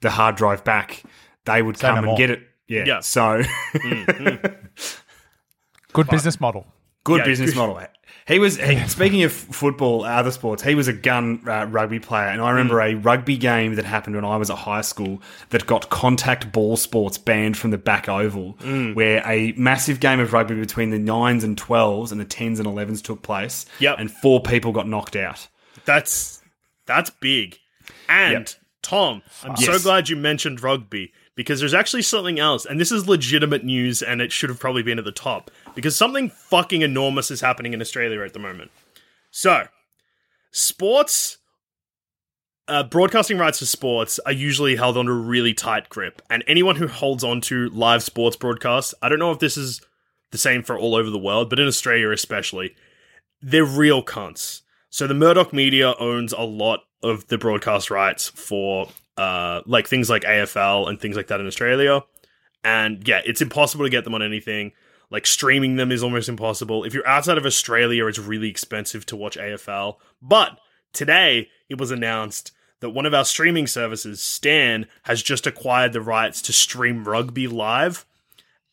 the hard drive back, they would Say come no and more. get it. Yeah. Yeah. So [laughs] Good business model. good Yeah, business good. model. He was he, speaking of football, other sports. He was a gun uh, rugby player, and I remember Mm. a rugby game that happened when I was at high school that got contact ball sports banned from the back oval, Mm. where a massive game of rugby between the nines and twelves and the tens and elevens took place. Yep. and four people got knocked out. That's that's big. And Yep. Tom, I'm so glad you mentioned rugby because there's actually something else, and this is legitimate news, and it should have probably been at the top because something fucking enormous is happening in Australia at the moment. So, sports. Uh, broadcasting rights for sports are usually held under a really tight grip, and anyone who holds on to live sports broadcasts, I don't know if this is the same for all over the world, but in Australia especially, they're real cunts. So the Murdoch media owns a lot of the broadcast rights for uh like things like AFL and things like that in Australia. And yeah, it's impossible to get them on anything. Like streaming them is almost impossible. If you're outside of Australia, it's really expensive to watch AFL. But today it was announced that one of our streaming services, Stan, has just acquired the rights to stream rugby live.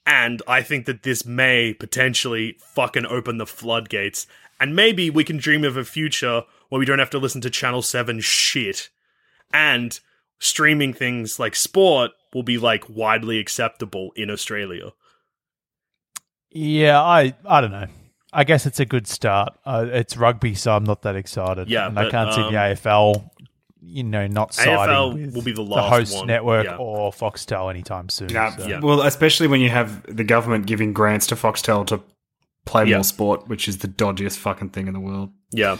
And I think that this may potentially fucking open the floodgates. And maybe we can dream of a future where we don't have to listen to Channel 7 shit. And streaming things like sport will be like widely acceptable in Australia. Yeah, I I don't know. I guess it's a good start. Uh, it's rugby, so I'm not that excited. Yeah, and I can't see um, the AFL. You know, not siding AFL with will be the last host one, network yeah. or or Foxtel anytime soon. Yeah, so. Yeah. Well, especially when you have the government giving grants to Foxtel to play Yeah. more sport, which is the dodgiest fucking thing in the world. Yeah.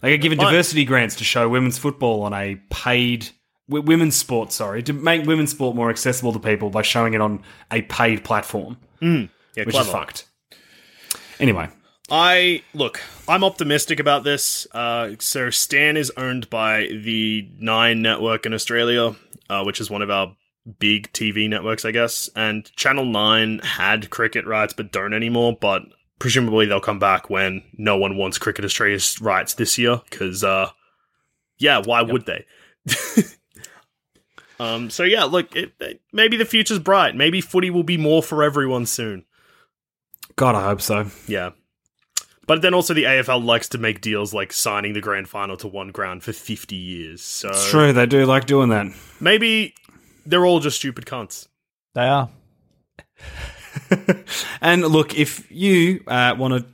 They get given But- diversity grants to show women's football on a paid w- women's sport. Sorry, to make women's sport more accessible to people by showing it on a paid platform, Yeah, which clever. is fucked. Anyway, I look. I'm optimistic about this. Uh, so Stan is owned by the Nine Network in Australia, uh, which is one of our big TV networks, I guess. And Channel Nine had cricket rights, but don't anymore. But presumably they'll come back when no one wants Cricket Australia's rights this year. Because, uh, yeah, why would they? [laughs] um. So yeah, look. It, it- maybe the future's bright. Maybe footy will be more for everyone soon. God, I hope so. Yeah. But then also the AFL likes to make deals like signing the grand final to one ground for 50 years. So It's true, they do like doing that. maybe they're all just stupid cunts. They are. [laughs] And look, if you uh, want to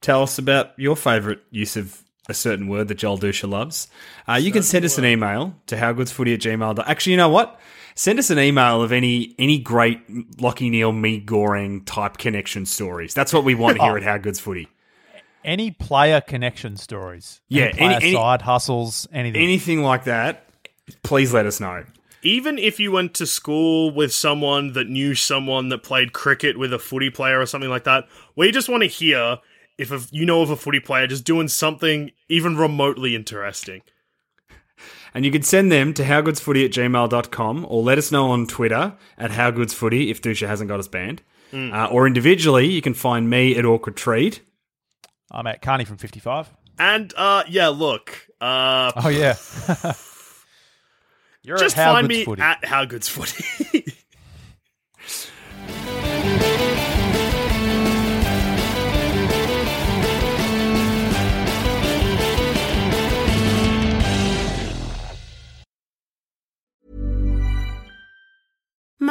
tell us about your favourite use of a certain word that Joel Dusha loves, uh, you can send us an email to howgoodsfooty at gmail. dot- Actually, you know what? Send us an email of any any great Lachie Neale, Mi Goreng type connection stories. That's what we want here [laughs] at How Good's Footy. Any player connection stories. Yeah, Any any- any- side hustles, anything. Anything like that, please let us know. Even if you went to school with someone that knew someone that played cricket with a footy player or something like that, we just want to hear if a, you know of a footy player just doing something even remotely interesting. And you can send them to howgoodsfooty at gmail.com or let us know on Twitter at howgoodsfooty if Dusha hasn't got us banned. Uh, or individually, you can find me at Awkward Treat. I'm at Carney from 55. And uh yeah, look. Uh Oh, yeah. [laughs] You're just at find me Footy. at How Good's Footy. [laughs]